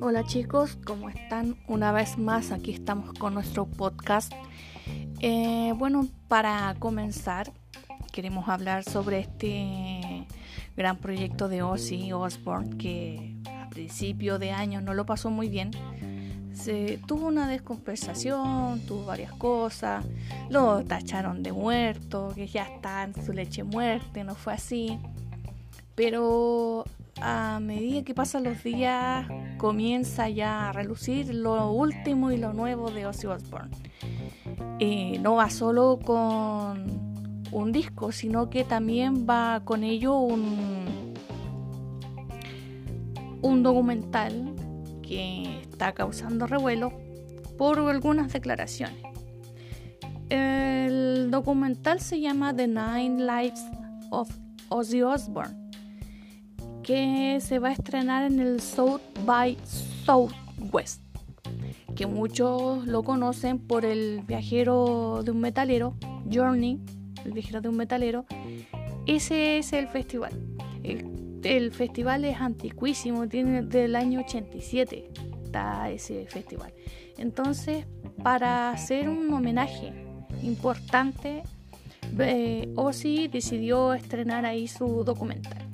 Hola chicos, ¿cómo están? Una vez más aquí estamos con nuestro podcast. Eh, bueno, para comenzar, queremos hablar sobre este gran proyecto de Ozzy Osbourne que a principio de año no lo pasó muy bien. Se tuvo una descompensación, tuvo varias cosas, lo tacharon de muerto, que ya está en su leche muerte, no fue así. Pero a medida que pasan los días comienza ya a relucir lo último y lo nuevo de Ozzy Osbourne. Eh, no va solo con un disco, sino que también va con ello un, un documental que está causando revuelo por algunas declaraciones. El documental se llama The Nine Lives of Ozzy Osbourne que se va a estrenar en el South by Southwest, que muchos lo conocen por el viajero de un metalero, Journey, el viajero de un metalero. Ese es el festival. Festival es antiquísimo, tiene del año 87 está ese festival. Entonces, para hacer un homenaje importante, eh, Ozzy decidió estrenar ahí su documental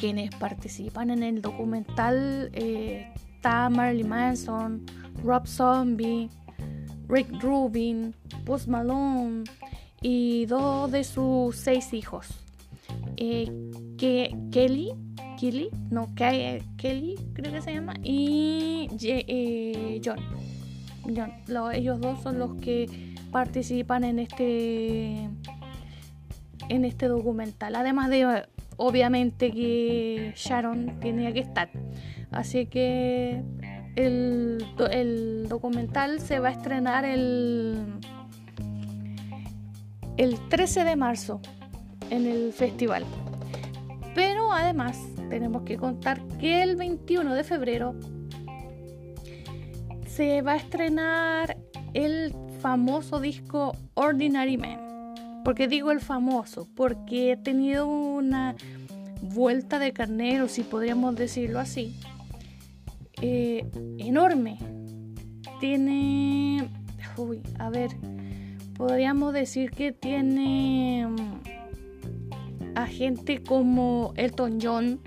quienes participan en el documental eh, está Marilyn Manson, Rob Zombie, Rick Rubin, Post Malone y dos de sus seis hijos. Eh, que, Kelly, Kelly, no, Kelly creo que se llama, y eh, John. John. ellos dos son los que participan en este en este documental. Además de obviamente que Sharon tenía que estar. Así que el, documental se va a estrenar el, el 13 de marzo en el festival. Pero además tenemos que contar que el 21 de febrero se va a estrenar el famoso disco Ordinary Man. ¿Por qué digo el famoso? Porque he tenido una vuelta de carnero, si podríamos decirlo así, eh, enorme. Tiene, uy, a ver, podríamos decir que tiene mm, gente como Elton John,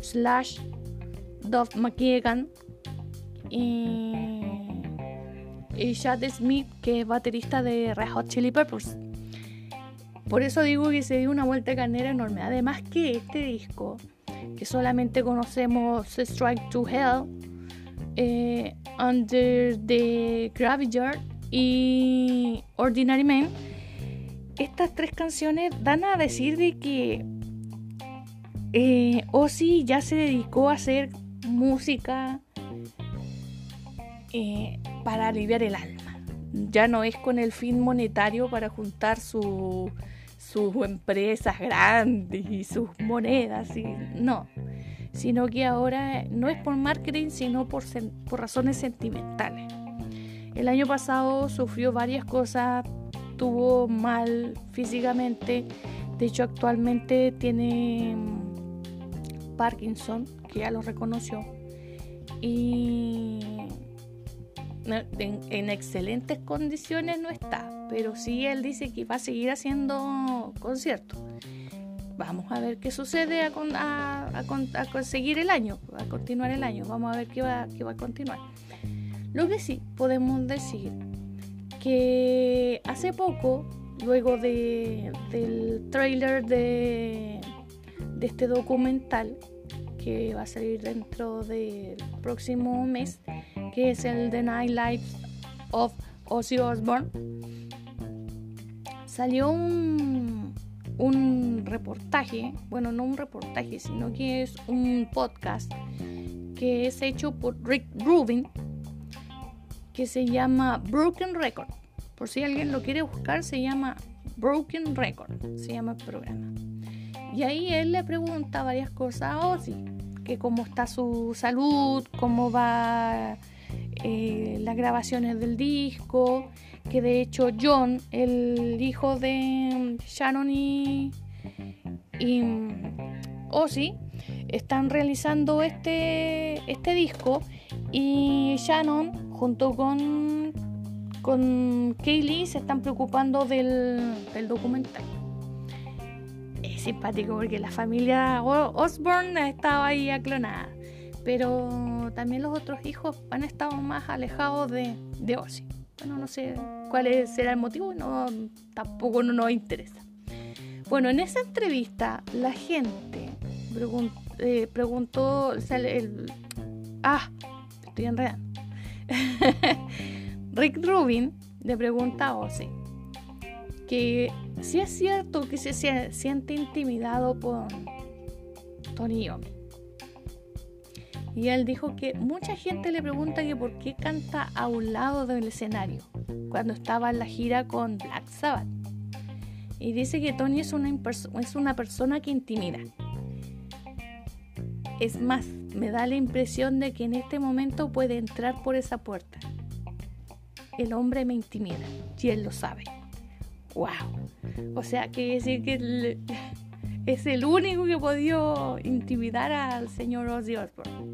Slash, Duff McKagan y y Chad Smith, que es baterista de Red Hot Chili Peppers. Por eso digo que se dio una vuelta carnera enorme. Además que este disco, que solamente conocemos Strike to Hell, eh, Under the Graveyard y Ordinary Man, estas tres canciones dan a decir de que eh, Ozzy ya se dedicó a hacer música eh, para aliviar el alma. Ya no es con el fin monetario para juntar sus empresas grandes y sus monedas, y, no, sino que ahora no es por marketing, sino por, por razones sentimentales. El año pasado sufrió varias cosas, tuvo mal físicamente, de hecho actualmente tiene mm, Parkinson, que ya lo reconoció, y en, excelentes condiciones no está, pero sí él dice que va a seguir haciendo conciertos. Vamos a ver qué sucede a, conseguir el año, a continuar el año. Vamos a ver qué va a continuar. Lo que sí podemos decir que hace poco, luego de, del trailer de, este documental que va a salir dentro del próximo mes, que es el The Night Lives of Ozzy Osbourne, salió un, un reportaje, bueno, no un reportaje, sino que es un podcast que es hecho por Rick Rubin, que se llama Broken Record. Por si alguien lo quiere buscar, se llama Broken Record, se llama el programa. Y ahí él le pregunta varias cosas a Ozzy, que cómo está su salud, cómo va eh, las grabaciones del disco, que de hecho John, el hijo de Shannon y, y Ozzy, están realizando este, este disco y Shannon junto con, con Kaylee se están preocupando del, del documental. Es simpático porque la familia Osborne estaba ahí aclonada, pero también los otros hijos han estado más alejados de, de Ozzy. Bueno, no sé cuál será el motivo, no, tampoco no nos interesa. Bueno, en esa entrevista la gente eh, preguntó, el, ah, estoy enredando. Rick Rubin le pregunta a Ozzy que si es cierto que se siente intimidado por Tony Yomi. Y él dijo que mucha gente le pregunta que por qué canta a un lado del escenario cuando estaba en la gira con Black Sabbath. Y dice que Tony es una persona que intimida. Es más, me da la impresión de que en este momento puede entrar por esa puerta. El hombre me intimida y él lo sabe. ¡Wow! O sea, que decir que es el único que podido intimidar al señor Ozzy Osbourne.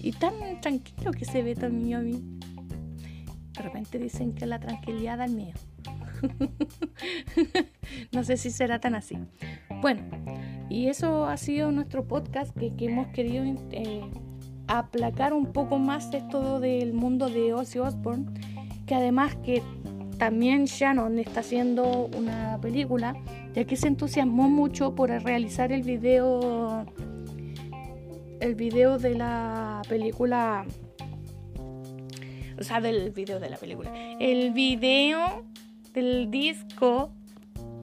Y tan tranquilo que se ve Tony a mí. De repente dicen que la tranquilidad da el miedo. no sé si será tan así. Bueno, y eso ha sido nuestro podcast que, hemos querido eh, aplacar un poco más esto del mundo de Ozzy Osbourne, que además que también Shannon está haciendo una película, ya que se entusiasmó mucho por realizar el video el video de la película o sea, del video de la película. El video del disco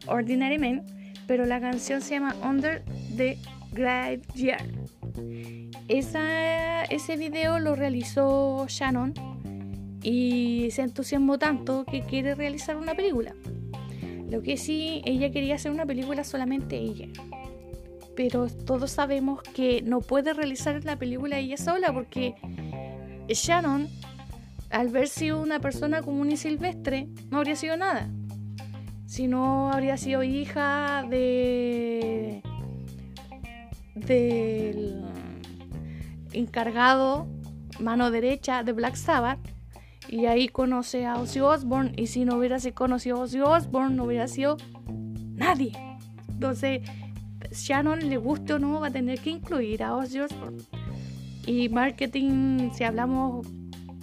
Ordinary Men, pero la canción se llama Under the Graveyard. Esa, ese video lo realizó Shannon y se entusiasmó tanto que quiere realizar una película. Lo que sí, ella quería hacer una película solamente ella. Pero todos sabemos que no puede realizar la película ella sola porque Shannon al ver sido una persona común y silvestre, no habría sido nada. Si no habría sido hija de del encargado mano derecha de Black Sabbath y ahí conoce a Ozzy Osbourne y si no hubiera sido conocido a Ozzy Osbourne no hubiera sido nadie. Entonces Shannon le guste o no va a tener que incluir a Ozzy Osbourne. Y marketing, si hablamos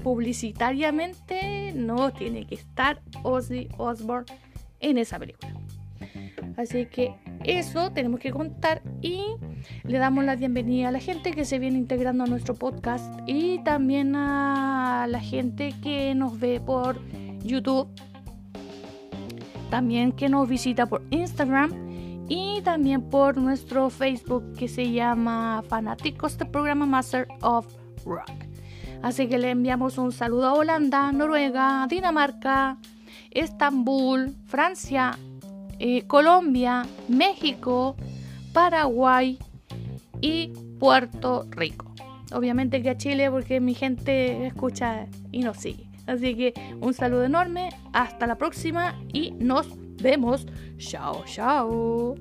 publicitariamente no tiene que estar Ozzy Osbourne en esa película. Así que eso tenemos que contar y le damos la bienvenida a la gente que se viene integrando a nuestro podcast y también a la gente que nos ve por YouTube, también que nos visita por Instagram y también por nuestro Facebook que se llama Fanáticos del programa Master of Rock. Así que le enviamos un saludo a Holanda, Noruega, Dinamarca, Estambul, Francia, eh, Colombia, México, Paraguay y Puerto Rico. Obviamente que a Chile porque mi gente escucha y nos sigue. Así que un saludo enorme, hasta la próxima y nos vemos. Chao, chao.